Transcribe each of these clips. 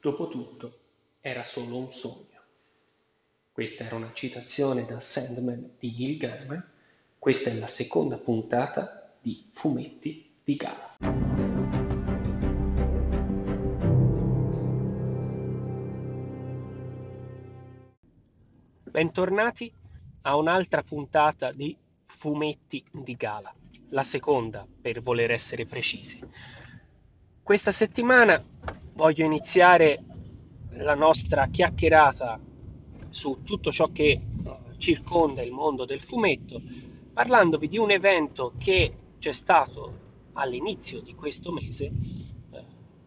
Dopotutto era solo un sogno. Questa era una citazione da Sandman di Neil Gaiman. Questa è la seconda puntata di Fumetti di Gala. Bentornati a un'altra puntata di Fumetti di Gala, la seconda per voler essere precisi. Questa settimana voglio iniziare la nostra chiacchierata su tutto ciò che eh, circonda il mondo del fumetto, parlandovi di un evento che c'è stato all'inizio di questo mese, eh,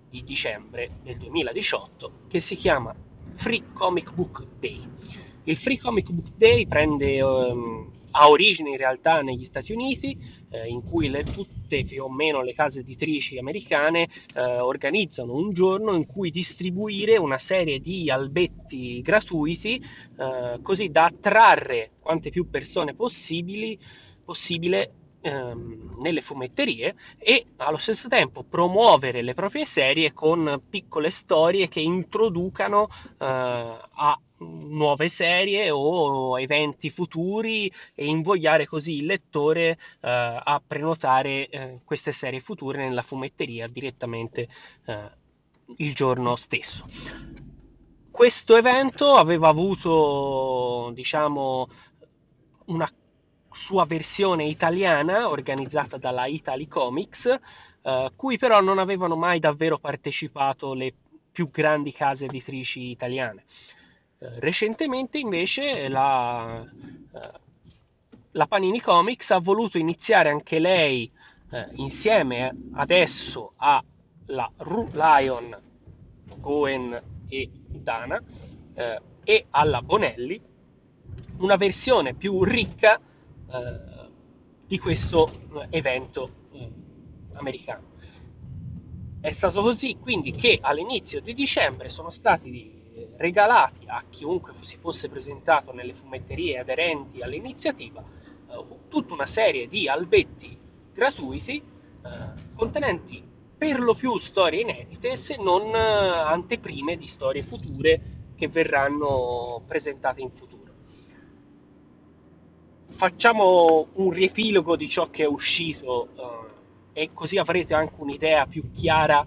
di dicembre del 2018, che si chiama Free Comic Book Day. Il Free Comic Book Day prende um, ha origine in realtà negli Stati Uniti, eh, in cui le, tutte più o meno le case editrici americane eh, organizzano un giorno in cui distribuire una serie di albetti gratuiti, eh, così da attrarre quante più persone possibili, possibile ehm, nelle fumetterie e allo stesso tempo promuovere le proprie serie con piccole storie che introducano eh, a nuove serie o eventi futuri e invogliare così il lettore eh, a prenotare eh, queste serie future nella fumetteria direttamente eh, il giorno stesso. Questo evento aveva avuto, diciamo, una sua versione italiana organizzata dalla Italy Comics, eh, cui però non avevano mai davvero partecipato le più grandi case editrici italiane. Recentemente invece la, eh, la, Panini Comics ha voluto iniziare anche lei eh, insieme adesso alla Ru Lion, Goen e Dana eh, e alla Bonelli una versione più ricca eh, di questo eh, evento eh, americano. È stato così quindi che all'inizio di dicembre sono stati regalati a chiunque si fosse presentato nelle fumetterie aderenti all'iniziativa eh, tutta una serie di albetti gratuiti eh, contenenti per lo più storie inedite se non eh, anteprime di storie future che verranno presentate in futuro. Facciamo un riepilogo di ciò che è uscito e così avrete anche un'idea più chiara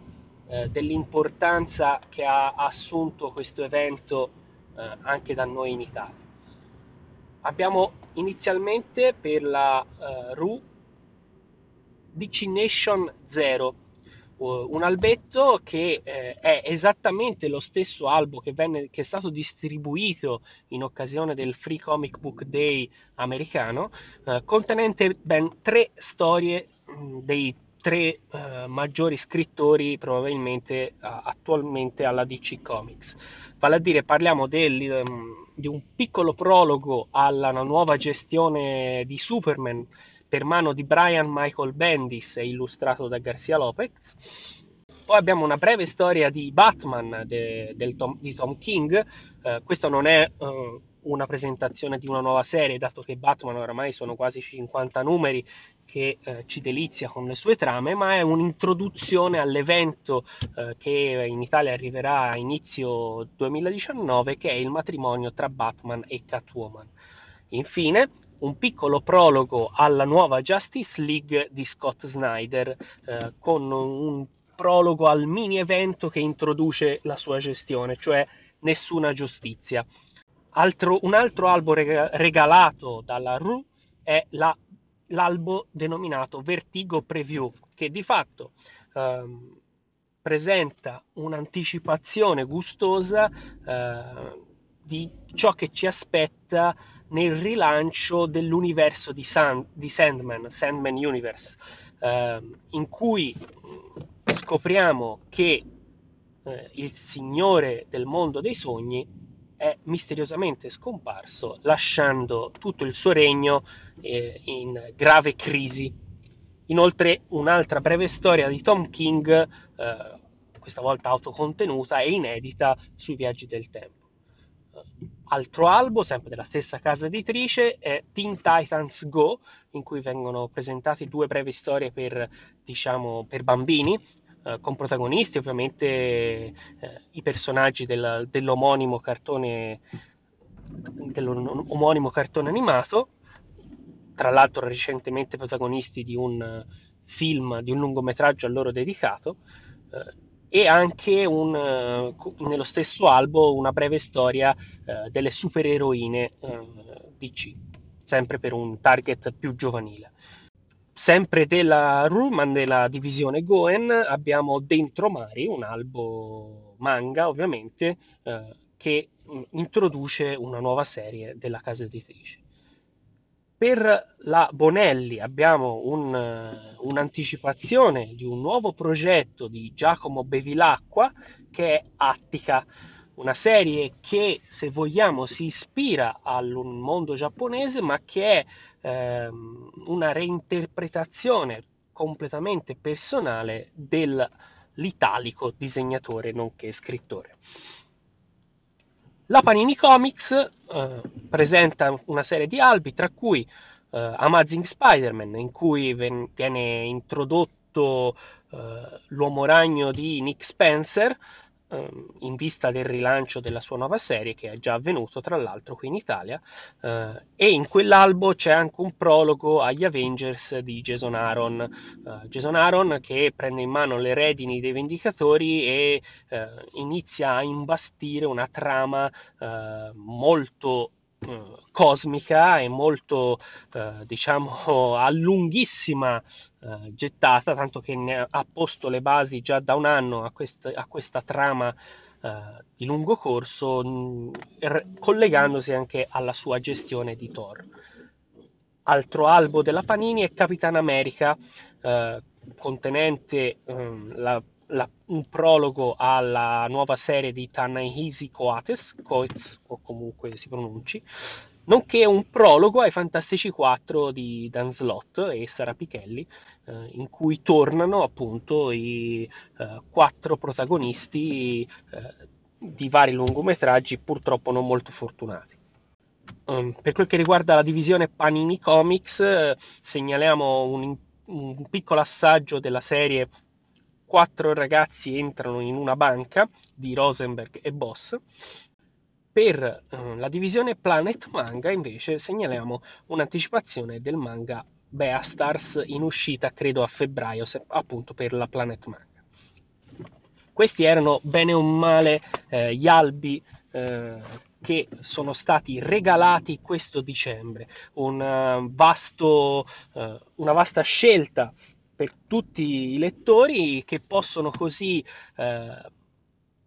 eh, dell'importanza che ha assunto questo evento eh, anche da noi in Italia. Abbiamo inizialmente per la eh, RU DC Nation 0, un albetto che eh, è esattamente lo stesso albo che, venne, che, è stato distribuito in occasione del Free Comic Book Day americano, eh, contenente ben tre storie mh, dei tre uh, maggiori scrittori probabilmente uh, attualmente alla DC Comics. Vale a dire, parliamo del, um, di un piccolo prologo alla nuova gestione di Superman per mano di Brian Michael Bendis illustrato da Garcia Lopez. Poi abbiamo una breve storia di Batman de, Tom, di Tom King. Uh, questo non è una presentazione di una nuova serie, dato che Batman oramai sono quasi 50 numeri che eh, ci delizia con le sue trame, ma è un'introduzione all'evento eh, che in Italia arriverà a inizio 2019, che è il matrimonio tra Batman e Catwoman. Infine, un piccolo prologo alla nuova Justice League di Scott Snyder, eh, con un prologo al mini evento che introduce la sua gestione, cioè Nessuna Giustizia. Altro, un altro albo regalato dalla RU è la, l'albo denominato Vertigo Preview, che di fatto ehm, presenta un'anticipazione gustosa eh, di ciò che ci aspetta nel rilancio dell'universo di, Sand, di Sandman, Sandman Universe, eh, in cui scopriamo che eh, il signore del mondo dei sogni è misteriosamente scomparso, lasciando tutto il suo regno eh, in grave crisi. Inoltre un'altra breve storia di Tom King, eh, questa volta autocontenuta e inedita sui viaggi del tempo. Uh, altro albo, sempre della stessa casa editrice, è Teen Titans Go, in cui vengono presentate due brevi storie per, diciamo, per bambini, eh, con protagonisti ovviamente eh, i personaggi del, dell'omonimo cartone dell'omonimo cartone animato, tra l'altro recentemente protagonisti di un film, di un lungometraggio a loro dedicato, eh, e anche un, eh, nello stesso albo una breve storia delle supereroine DC, sempre per un target più giovanile. Sempre della Rullman, della divisione Goen, abbiamo Dentro Mari, un albo manga ovviamente, eh, che mm, introduce una nuova serie della casa editrice. Per la Bonelli abbiamo un, eh, un'anticipazione di un nuovo progetto di Giacomo Bevilacqua che è Attica, una serie che se vogliamo si ispira al mondo giapponese ma che è ehm, una reinterpretazione completamente personale dell'italico disegnatore nonché scrittore. La Panini Comics eh, presenta una serie di albi, tra cui eh, Amazing Spider-Man, in cui ven- viene introdotto eh, l'uomo ragno di Nick Spencer, Ehm, in vista del rilancio della sua nuova serie che è già avvenuto tra l'altro qui in Italia eh, e in quell'albo c'è anche un prologo agli Avengers di Jason Aaron. Uh, Jason Aaron che prende in mano le redini dei Vendicatori e uh, inizia a imbastire una trama uh, molto eh, cosmica e molto eh, diciamo a lunghissima eh, gettata tanto che ne ha posto le basi già da un anno a, quest- a questa trama eh, di lungo corso mh, r- collegandosi anche alla sua gestione di Thor. Altro albo della Panini è Capitan America eh, contenente ehm, la la, un prologo alla nuova serie di Tanahisi Coates, Coates o comunque si pronunci, nonché un prologo ai Fantastici 4 di Dan Slott e Sara Pichelli, eh, in cui tornano appunto i eh, quattro protagonisti eh, di vari lungometraggi purtroppo non molto fortunati. Um, per quel che riguarda la divisione Panini Comics, eh, segnaliamo un, un piccolo assaggio della serie quattro ragazzi entrano in una banca di Rosenberg e Boss. Per eh, la divisione Planet Manga invece segnaliamo un'anticipazione del manga Beastars in uscita credo a febbraio appunto per la Planet Manga. Questi erano bene o male eh, gli albi eh, che sono stati regalati questo dicembre, un, uh, vasto, uh, una vasta scelta per tutti i lettori che possono così eh,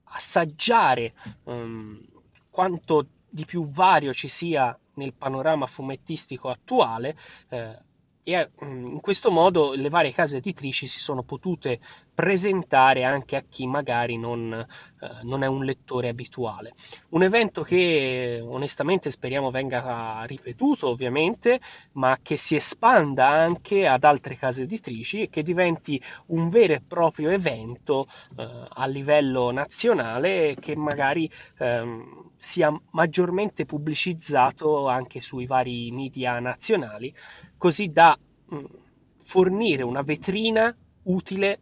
assaggiare um, quanto di più vario ci sia nel panorama fumettistico attuale eh, e mm, in questo modo le varie case editrici si sono potute presentare anche a chi magari non, eh, non, è un lettore abituale. Un evento che onestamente speriamo venga ripetuto ovviamente, ma che si espanda anche ad altre case editrici e che diventi un vero e proprio evento eh, a livello nazionale che magari ehm, sia maggiormente pubblicizzato anche sui vari media nazionali così da mh, mm, fornire una vetrina utile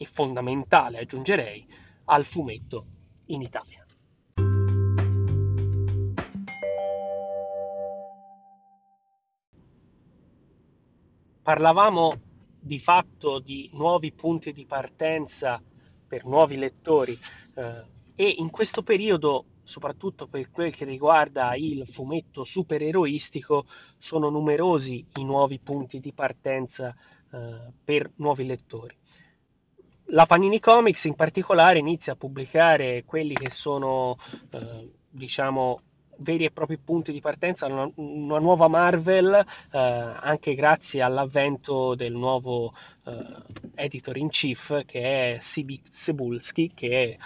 e fondamentale, aggiungerei, al fumetto in Italia. Parlavamo di fatto di nuovi punti di partenza per nuovi lettori eh, e in questo periodo soprattutto per quel che riguarda il fumetto supereroistico, sono numerosi i nuovi punti di partenza eh, per nuovi lettori. La Panini Comics in particolare inizia a pubblicare quelli che sono, eh, diciamo, veri e propri punti di partenza, una, una nuova Marvel, eh, anche grazie all'avvento del nuovo eh, editor in chief che è Sibi Cebulski, che eh,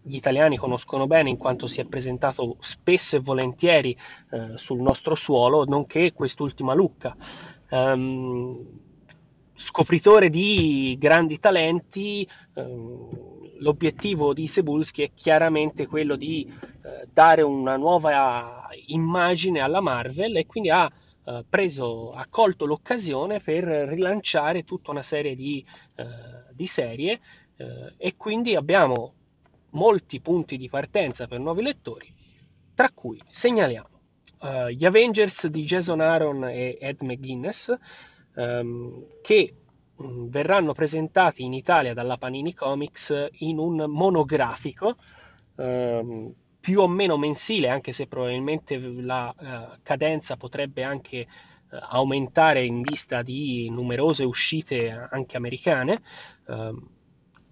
gli italiani conoscono bene in quanto si è presentato spesso e volentieri eh, sul nostro suolo, nonché quest'ultima Lucca. Um, scopritore di grandi talenti, um, l'obiettivo di Sebulski è chiaramente quello di uh, dare una nuova immagine alla Marvel e quindi ha eh, preso, ha colto l'occasione per rilanciare tutta una serie di, eh, di serie eh, e quindi abbiamo molti punti di partenza per nuovi lettori, tra cui segnaliamo uh, gli Avengers di Jason Aaron e Ed McGuinness, um, che um, verranno presentati in Italia dalla Panini Comics in un monografico um, più o meno mensile, anche se probabilmente la uh, cadenza potrebbe anche uh, aumentare in vista di numerose uscite anche americane. Uh,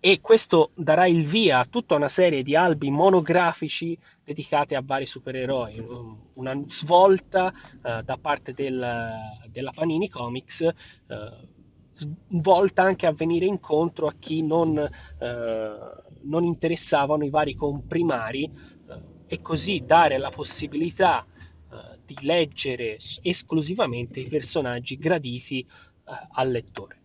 e questo darà il via a tutta una serie di albi monografici dedicati a vari supereroi, una svolta uh, da parte del, della Panini Comics, uh, volta anche a venire incontro a chi non, uh, non interessavano i vari comprimari e così dare la possibilità di leggere esclusivamente i personaggi graditi al lettore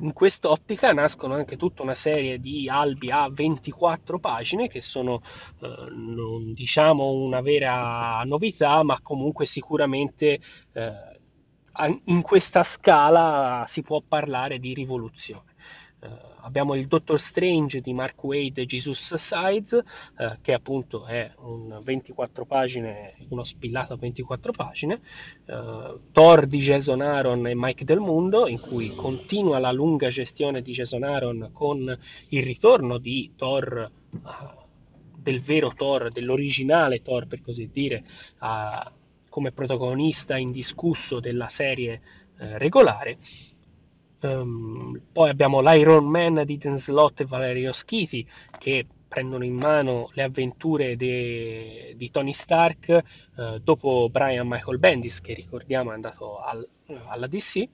in quest'ottica nascono anche tutta una serie di albi a 24 pagine che sono eh, non diciamo una vera novità ma comunque sicuramente eh, in questa scala si può parlare di rivoluzione abbiamo il Doctor Strange di Mark Wade e Jesus Sides, uh, che appunto è un 24 pagine, uno spillato a 24 pagine, uh, Thor di Jason Aaron e Mike Del Mundo, in cui continua la lunga gestione di Jason Aaron con il ritorno di Thor, del vero Thor, dell'originale Thor per così dire, come protagonista indiscusso della serie regolare Um, poi abbiamo l'Iron Man di Dan Slott e Valerio Schiti che prendono in mano le avventure de, di Tony Stark uh, dopo Brian Michael Bendis che ricordiamo è andato al, alla DC.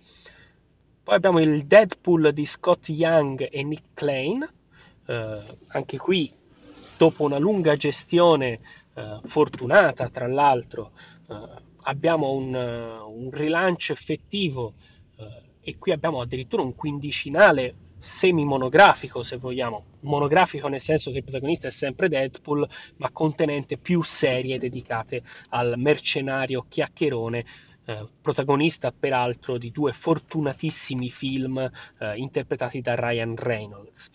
Poi abbiamo il Deadpool di Scott Young e Nick Klein, uh, anche qui dopo una lunga gestione uh, fortunata tra l'altro abbiamo un, un rilancio effettivo e qui abbiamo addirittura un quindicinale semi-monografico, se vogliamo, monografico nel senso che il protagonista è sempre Deadpool, ma contenente più serie dedicate al mercenario chiacchierone, eh, protagonista peraltro di due fortunatissimi film eh, interpretati da Ryan Reynolds.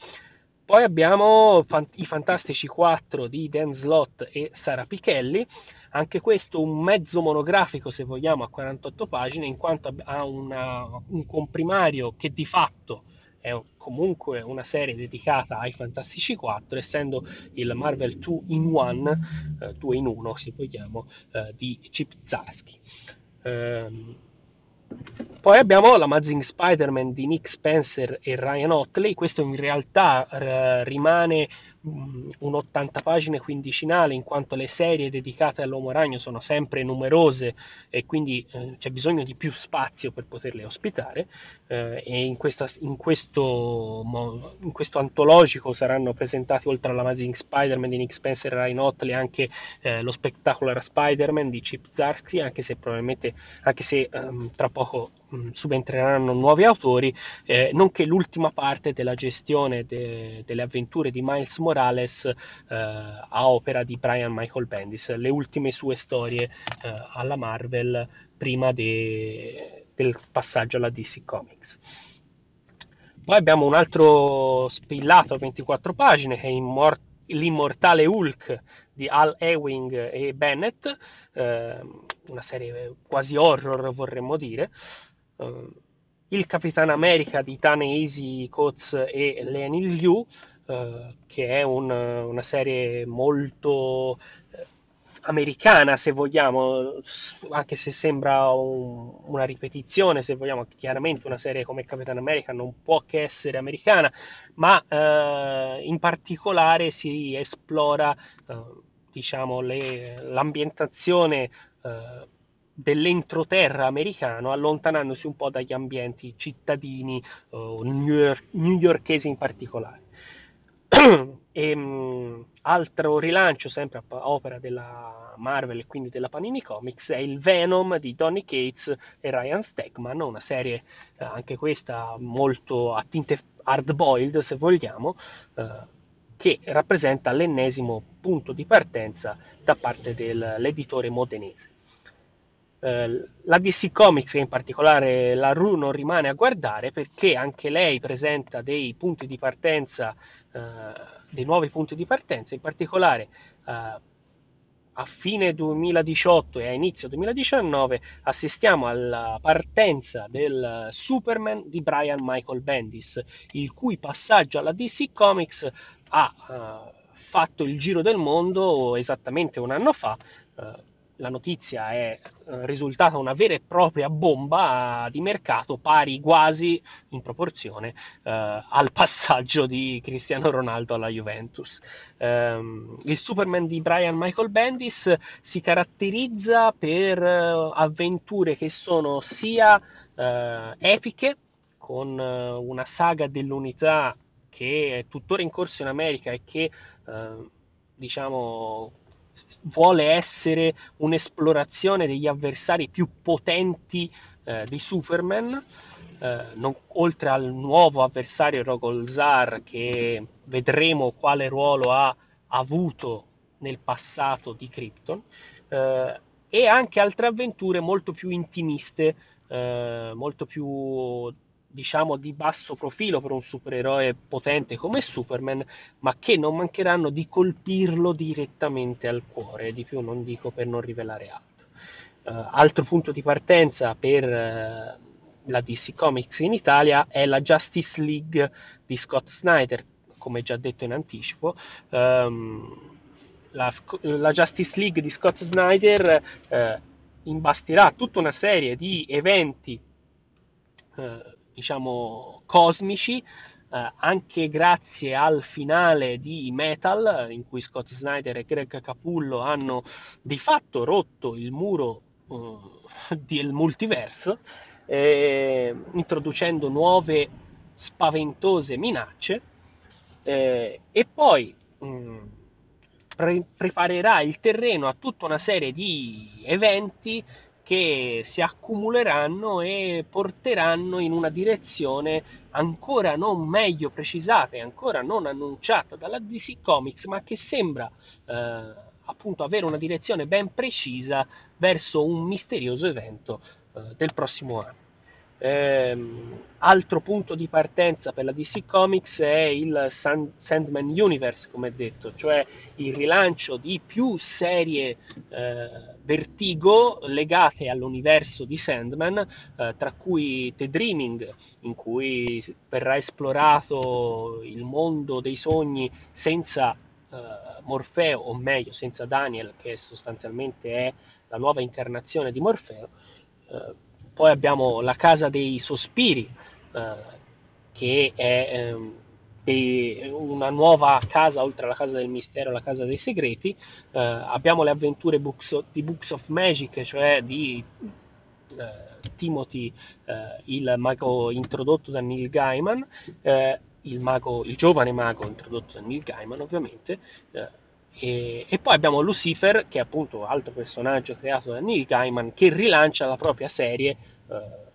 Poi abbiamo i Fantastici 4 di Dan Slott e Sara Pichelli, anche questo un mezzo monografico se vogliamo a 48 pagine in quanto ha una, un comprimario che di fatto è comunque una serie dedicata ai Fantastici 4 essendo il Marvel 2 in 1 eh, 2 in 1 se vogliamo eh, di Chip Zarsky. Ehm, poi abbiamo l'Amazing Spider-Man di Nick Spencer e Ryan Otley, questo in realtà r- rimane un 80 pagine quindicinale in quanto le serie dedicate all'uomo ragno sono sempre numerose e quindi eh, c'è bisogno di più spazio per poterle ospitare eh, e in, questa, in, questo, in, questo, antologico saranno presentati oltre all'Amazing Spider-Man di Nick Spencer e Ryan Otley anche eh, lo Spectacular Spider-Man di Chip Zarsky anche se probabilmente anche se ehm, tra poco mh, subentreranno nuovi autori eh, nonché l'ultima parte della gestione de, delle avventure di Miles Morales eh, a opera di Brian Michael Bendis, le ultime sue storie eh, alla Marvel prima de, del passaggio alla DC Comics. Poi abbiamo un altro spillato a 24 pagine che è Immor- L'immortale Hulk di Al Ewing e Bennett, eh, una serie quasi horror vorremmo dire. Eh, il Capitan America di Tane Coates e Lenny Liu, eh, che è un, una serie molto eh, americana se vogliamo, anche se sembra un, una ripetizione, se vogliamo, chiaramente una serie come Capitan America non può che essere americana, ma eh, in particolare si esplora eh, diciamo, le, l'ambientazione eh, dell'entroterra americano, allontanandosi un po' dagli ambienti cittadini uh, newyorkesi in particolare. e, um, altro rilancio, sempre a opera della Marvel e quindi della Panini Comics, è il Venom di Donny Cates e Ryan Stegman, una serie eh, anche questa molto a tinte hard-boiled, se vogliamo, eh, che rappresenta l'ennesimo punto di partenza da parte dell'editore modenese. Eh, la DC Comics, in particolare la Ru, non rimane a guardare perché anche lei presenta dei punti di partenza, eh, dei nuovi punti di partenza, in particolare eh, a fine 2018 e a inizio 2019 assistiamo alla partenza del Superman di Brian Michael Bendis, il cui passaggio alla DC Comics ha uh, fatto il giro del mondo esattamente un anno fa. Uh, la notizia è eh, risultata una vera e propria bomba di mercato pari quasi in proporzione eh, al passaggio di Cristiano Ronaldo alla Juventus. Eh, il Superman di Brian Michael Bendis si caratterizza per eh, avventure che sono sia eh, epiche, con una saga dell'unità che è tuttora in corso in America e che diciamo vuole essere un'esplorazione degli avversari più potenti eh, di Superman, eh, non, oltre al nuovo avversario Rogolzar che vedremo quale ruolo ha avuto nel passato di Krypton, eh, e anche altre avventure molto più intimiste, eh, molto più diciamo di basso profilo per un supereroe potente come Superman, ma che non mancheranno di colpirlo direttamente al cuore, di più non dico per non rivelare altro. Uh, altro punto di partenza per uh, la DC Comics in Italia è la Justice League di Scott Snyder, come già detto in anticipo. Um, la, la, Justice League di Scott Snyder uh, imbastirà tutta una serie di eventi diciamo, cosmici, eh, anche grazie al finale di Metal, in cui Scott Snyder e Greg Capullo hanno di fatto rotto il muro eh, del multiverso, eh, introducendo nuove spaventose minacce, eh, e poi mh, mm, pre- preparerà il terreno a tutta una serie di eventi che si accumuleranno e porteranno in una direzione ancora non meglio precisata e ancora non annunciata dalla DC Comics, ma che sembra eh, appunto avere una direzione ben precisa verso un misterioso evento eh, del prossimo anno. Ehm, altro punto di partenza per la DC Comics è il Sand- Sandman Universe, come detto, cioè il rilancio di più serie eh, Vertigo legate all'universo di Sandman, eh, tra cui The Dreaming, in cui verrà esplorato il mondo dei sogni senza eh, Morfeo, o meglio senza Daniel, che sostanzialmente è la nuova incarnazione di Morfeo eh, poi abbiamo la Casa dei Sospiri, eh, che è eh, una nuova casa oltre alla Casa del Mistero, la Casa dei Segreti. Eh, abbiamo le avventure books of, di Books of Magic, cioè di eh, Timothy, eh, il mago introdotto da Neil Gaiman. Eh, il, mago, il, giovane mago introdotto da Neil Gaiman ovviamente e, e, poi abbiamo Lucifer, che è appunto altro personaggio creato da Neil Gaiman, che rilancia la propria serie eh,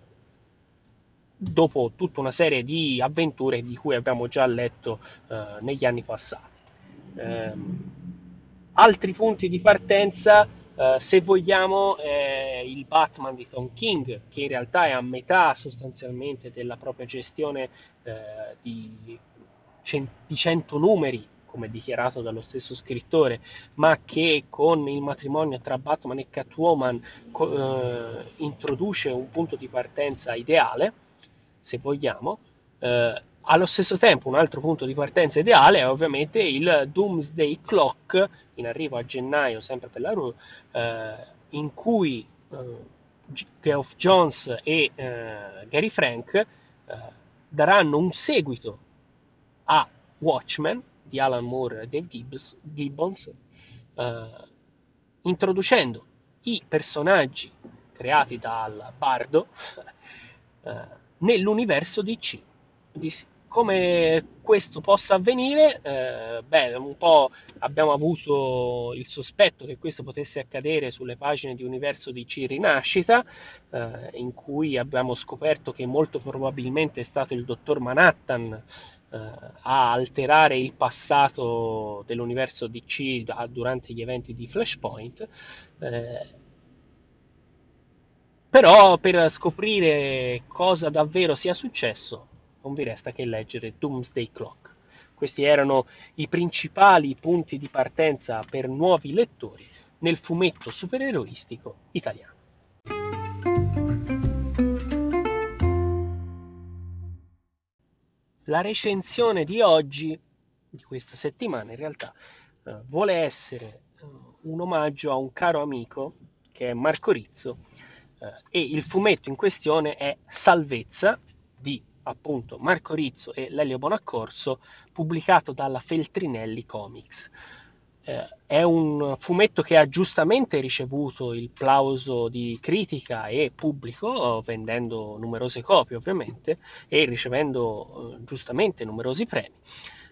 dopo tutta una serie di avventure di cui abbiamo già letto eh, negli anni passati. Eh, altri punti di partenza, eh, se vogliamo, è il Batman di Tom King, che in realtà è a metà sostanzialmente della propria gestione eh, di, di 100 numeri come dichiarato dallo stesso scrittore, ma che con il matrimonio tra Batman e Catwoman eh, introduce un punto di partenza ideale, se vogliamo. Eh, allo stesso tempo, un altro punto di partenza ideale è ovviamente il Doomsday Clock, in arrivo a gennaio, sempre per la RU, eh, in cui eh, Geoff Jones e eh, Gary Frank eh, daranno un seguito a Watchmen, di Alan Moore e Dave Gibbs, Gibbons, eh, introducendo i personaggi creati dal bardo eh, nell'universo DC. DC. Come questo possa avvenire, eh, beh, un po' abbiamo avuto il sospetto che questo potesse accadere sulle pagine di Universo DC Rinascita, eh, in cui abbiamo scoperto che molto probabilmente è stato il dottor Manhattan a alterare il passato dell'universo DC durante gli eventi di Flashpoint. Eh, però per scoprire cosa davvero sia successo non vi resta che leggere Doomsday Clock. Questi erano i principali punti di partenza per nuovi lettori nel fumetto supereroistico italiano. La recensione di oggi, di questa settimana in realtà, eh, vuole essere eh, un omaggio a un caro amico che è Marco Rizzo eh, e il fumetto in questione è Salvezza di appunto Marco Rizzo e Lelio Bonaccorso, pubblicato dalla Feltrinelli Comics. Eh, è un fumetto che ha giustamente ricevuto il plauso di critica e pubblico, vendendo numerose copie ovviamente e ricevendo eh, giustamente numerosi premi.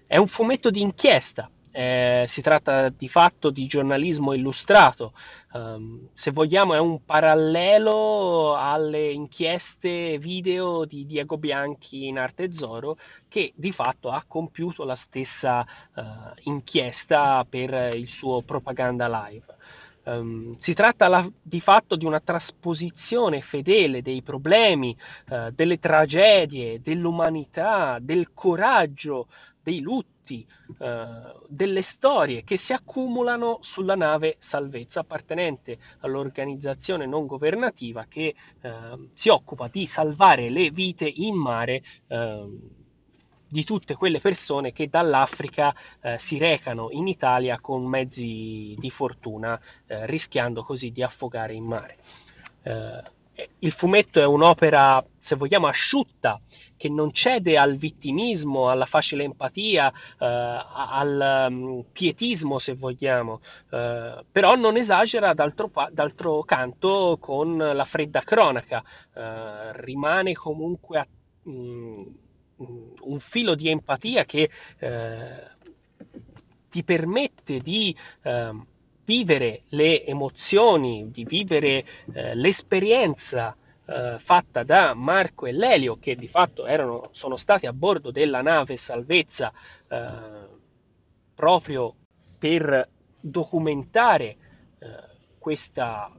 È un fumetto di inchiesta, eh, si tratta di fatto di giornalismo illustrato, um, se vogliamo è un parallelo alle inchieste video di Diego Bianchi in Arte Zoro che di fatto ha compiuto la stessa uh, inchiesta per il suo propaganda live. Um, si tratta la, di fatto di una trasposizione fedele dei problemi, uh, delle tragedie, dell'umanità, del coraggio, dei lutti eh, delle storie che si accumulano sulla nave Salvezza appartenente all'organizzazione non governativa che eh, si occupa di salvare le vite in mare eh, di tutte quelle persone che dall'Africa eh, si recano in Italia con mezzi di fortuna, eh, rischiando così di affogare in mare. Eh, il fumetto è un'opera, se vogliamo, asciutta, che non cede al vittimismo, alla facile empatia, eh, al um, pietismo, se vogliamo, eh, però non esagera d'altro, d'altro, canto con la fredda cronaca, eh, rimane comunque a, um, un filo di empatia che eh, ti permette di ehm, vivere le emozioni, di vivere eh, l'esperienza eh, fatta da Marco e Lelio, che di fatto erano, sono stati a bordo della nave Salvezza eh, proprio per documentare eh, questa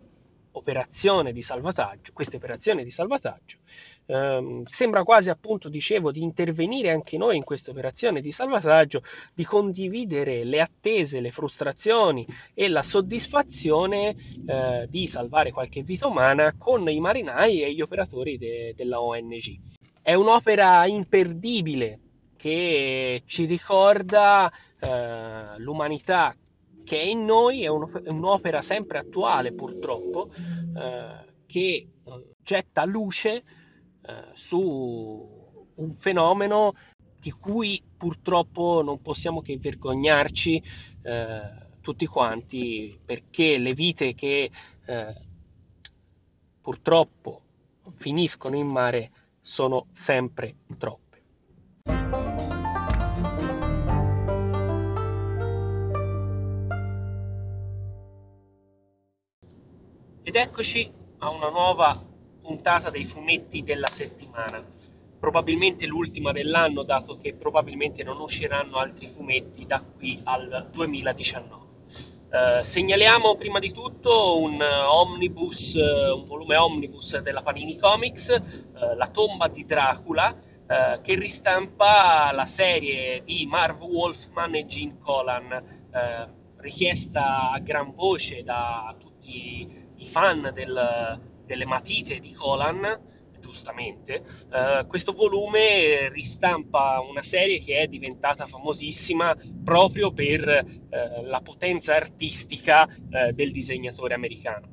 operazione di salvataggio, queste operazioni di salvataggio. Um, sembra quasi appunto, dicevo, di intervenire anche noi in questa operazione di salvataggio, di condividere le attese, le frustrazioni e la soddisfazione uh, di salvare qualche vita umana con i marinai e gli operatori de- della ONG. È un'opera imperdibile che ci ricorda uh, l'umanità che è in noi, è, un'opera sempre attuale purtroppo, uh, che getta luce eh, su un fenomeno di cui purtroppo non possiamo che vergognarci eh, tutti quanti perché le vite che eh, purtroppo finiscono in mare sono sempre troppe. Ed eccoci a una nuova puntata dei fumetti della settimana. Probabilmente l'ultima dell'anno, dato che probabilmente non usciranno altri fumetti da qui al 2019. Uh, segnaliamo prima di tutto un omnibus, uh, un volume omnibus della Panini Comics, uh, La tomba di Dracula, che ristampa la serie di Marv Wolfman e Gene Colan, richiesta a gran voce da tutti i fan del, delle matite di Colan, giustamente, uh, questo volume ristampa una serie che è diventata famosissima proprio per uh, la potenza artistica uh, del disegnatore americano.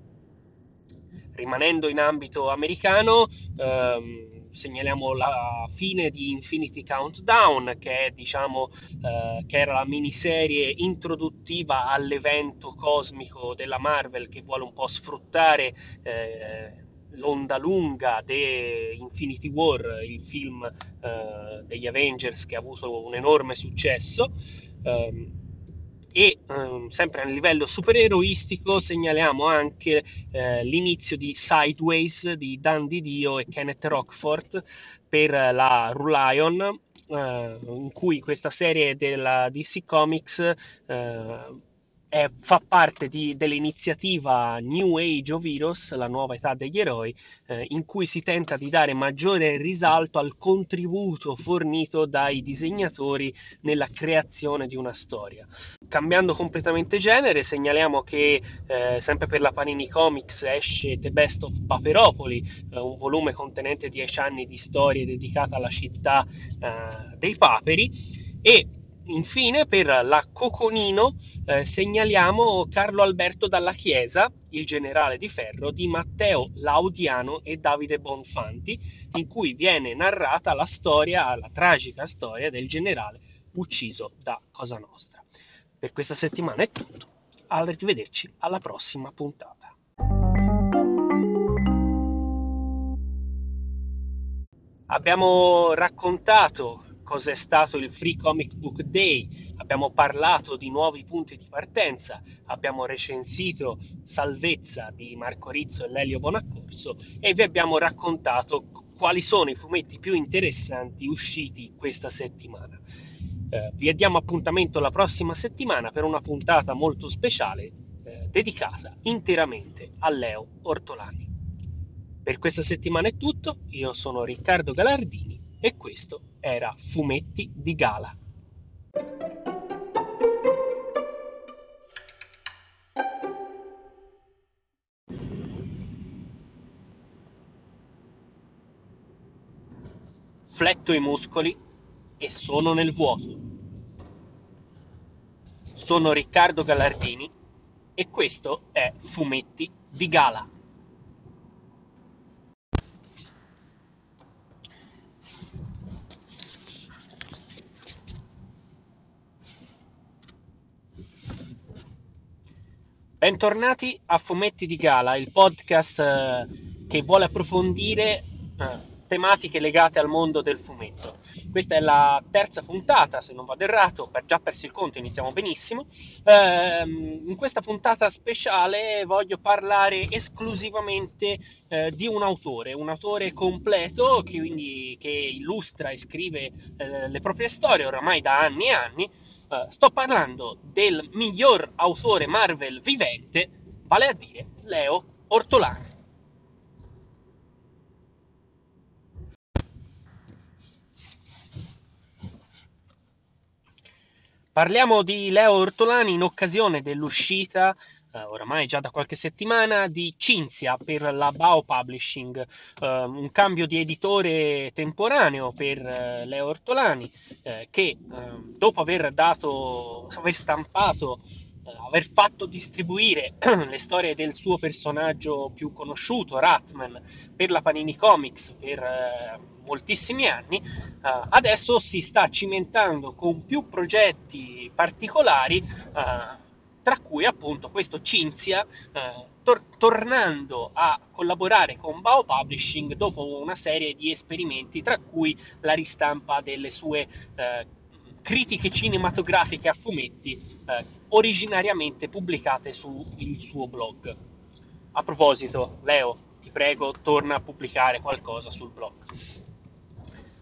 Rimanendo in ambito americano, um, segnaliamo la fine di Infinity Countdown, che, è, diciamo, eh, che era la miniserie introduttiva all'evento cosmico della Marvel che vuole un po' sfruttare eh, l'onda lunga di Infinity War, il film eh, degli Avengers che ha avuto un enorme successo. Um, e ehm, sempre a livello supereroistico segnaliamo anche eh, l'inizio di Sideways di Dan Didio e Kenneth Rockford per la Rulion eh, in cui questa serie della DC Comics eh, è, fa parte di, dell'iniziativa New Age of Heroes, la nuova età degli eroi, eh, in cui si tenta di dare maggiore risalto al contributo fornito dai disegnatori nella creazione di una storia. Cambiando completamente genere, segnaliamo che eh, sempre per la Panini Comics esce The Best of Paperopoli, eh, un volume contenente 10 anni di storie dedicata alla città eh, dei paperi e infine per la Coconino eh, segnaliamo Carlo Alberto Dalla Chiesa, il generale di ferro di Matteo Laudiano e Davide Bonfanti, in cui viene narrata la storia, la tragica storia del generale ucciso da Cosa Nostra. Per questa settimana è tutto, arrivederci alla prossima puntata. Abbiamo raccontato cos'è stato il Free Comic Book Day, abbiamo parlato di nuovi punti di partenza, abbiamo recensito Salvezza di Marco Rizzo e Lelio Bonaccorso e vi abbiamo raccontato quali sono i fumetti più interessanti usciti questa settimana. Eh, vi diamo appuntamento la prossima settimana per una puntata molto speciale eh, dedicata interamente a Leo Ortolani. Per questa settimana è tutto, io sono Riccardo Galardini e questo era Fumetti di Gala. Fletto i muscoli e sono nel vuoto. Sono Riccardo Gallardini e questo è Fumetti di Gala. Bentornati a Fumetti di Gala, il podcast eh, che vuole approfondire eh, tematiche legate al mondo del fumetto. Questa è la terza puntata, se non vado errato, per già perso il conto, iniziamo benissimo. Eh, in questa puntata speciale voglio parlare esclusivamente eh, di un autore, un autore completo che, quindi, che illustra e scrive le proprie storie oramai da anni e anni Uh, sto parlando del miglior autore Marvel vivente, vale a dire Leo Ortolani. Parliamo di Leo Ortolani in occasione dell'uscita eh, oramai già da qualche settimana, di Cinzia per la Bao Publishing, eh, un cambio di editore temporaneo per eh, Leo Ortolani, eh, che ehm, dopo aver dato, aver stampato eh, aver fatto distribuire le storie del suo personaggio più conosciuto, Ratman, per la Panini Comics per eh, moltissimi anni, eh, adesso si sta cimentando con più progetti particolari eh, tra cui appunto questo Cinzia eh, tor- tornando a collaborare con Bao Publishing dopo una serie di esperimenti, tra cui la ristampa delle sue eh, critiche cinematografiche a fumetti eh, originariamente pubblicate sul suo blog. A proposito, Leo, ti prego, torna a pubblicare qualcosa sul blog.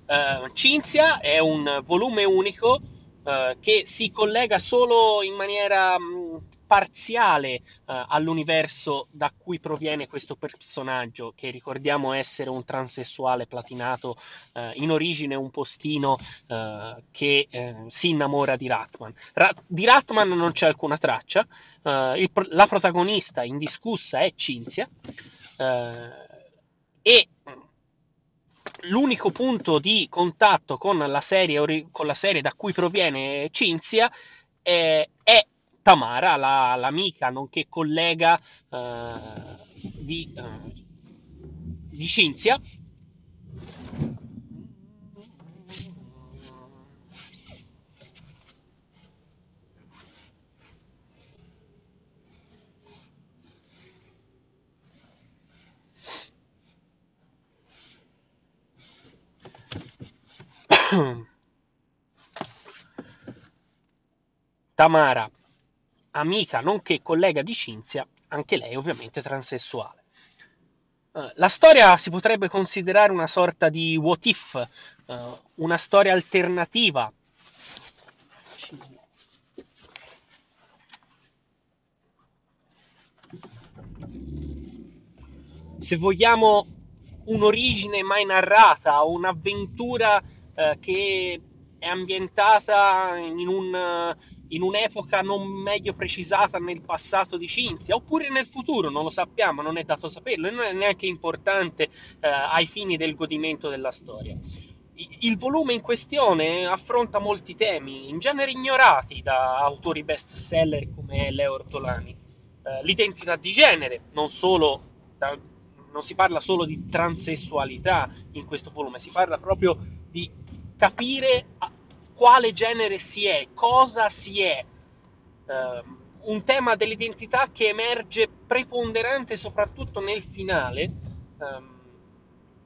Uh, Cinzia è un volume unico uh, che si collega solo in maniera mh, mm, parziale uh, all'universo da cui proviene questo personaggio, che ricordiamo essere un transessuale platinato, uh, in origine un postino uh, che si innamora di Ratman. Ra- di Ratman non c'è alcuna traccia, il, la protagonista indiscussa è Cinzia e l'unico punto di contatto con la serie, con la serie da cui proviene Cinzia è, è Tamara, la, l'amica nonché collega eh, di, eh, di Cinzia, Tamara amica nonché collega di Cinzia, anche lei ovviamente transessuale. Uh, la storia si potrebbe considerare una sorta di what if, uh, una storia alternativa se vogliamo, un'origine mai narrata, un'avventura eh, che è ambientata in, un, in, un'epoca non meglio precisata nel passato di Cinzia, oppure nel futuro, non lo sappiamo, non è dato saperlo e non è neanche importante eh, ai fini del godimento della storia. Il volume in questione affronta molti temi, in genere ignorati da autori best seller come Leo Ortolani. Eh, l'identità di genere, non solo da, non si parla solo di transessualità in questo volume, si parla proprio di capire quale genere si è, cosa si è. Uh, un tema dell'identità che emerge preponderante soprattutto nel finale um,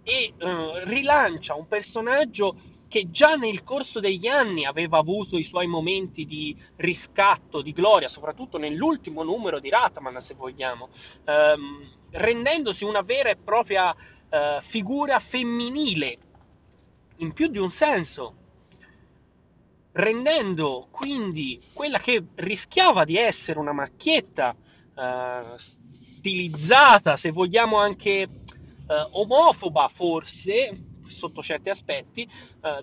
e uh, rilancia un personaggio che già nel corso degli anni aveva avuto i suoi momenti di riscatto, di gloria, soprattutto nell'ultimo numero di Ratman, se vogliamo. Um, rendendosi una vera e propria uh, figura femminile in più di un senso, rendendo quindi quella che rischiava di essere una macchietta uh, stilizzata, se vogliamo anche uh, omofoba forse, sotto certi aspetti,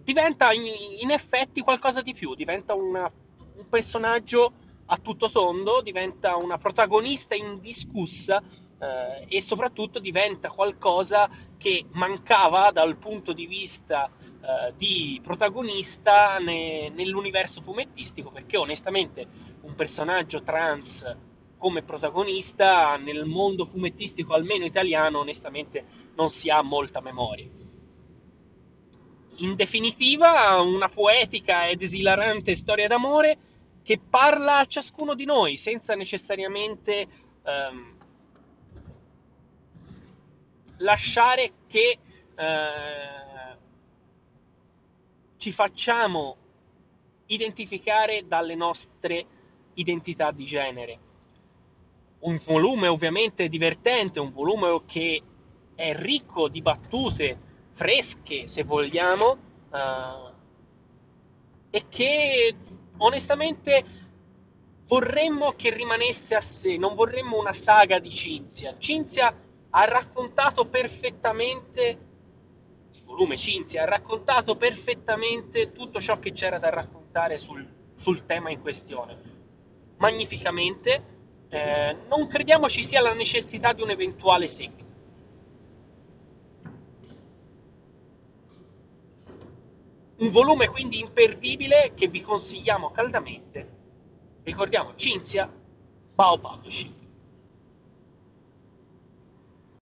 diventa in, in, effetti qualcosa di più, diventa una, un personaggio a tutto tondo, diventa una protagonista indiscussa eh, e soprattutto diventa qualcosa che mancava dal punto di vista eh, di protagonista ne, nell'universo fumettistico, perché onestamente un personaggio trans come protagonista nel mondo fumettistico, almeno italiano, onestamente non si ha molta memoria. In definitiva, una poetica ed esilarante storia d'amore che parla a ciascuno di noi senza necessariamente ehm, lasciare che eh, ci facciamo identificare dalle nostre identità di genere. Un volume ovviamente divertente, un volume che è ricco di battute fresche, se vogliamo, eh, e che onestamente vorremmo che rimanesse a sé, non vorremmo una saga di Cinzia. Cinzia ha raccontato perfettamente, volume Cinzia, ha raccontato perfettamente tutto ciò che c'era da raccontare sul, sul tema in questione. Magnificamente, eh, non crediamo ci sia la necessità di un eventuale seguito. Un volume quindi imperdibile che vi consigliamo caldamente. Ricordiamo Cinzia, Bao Publishing.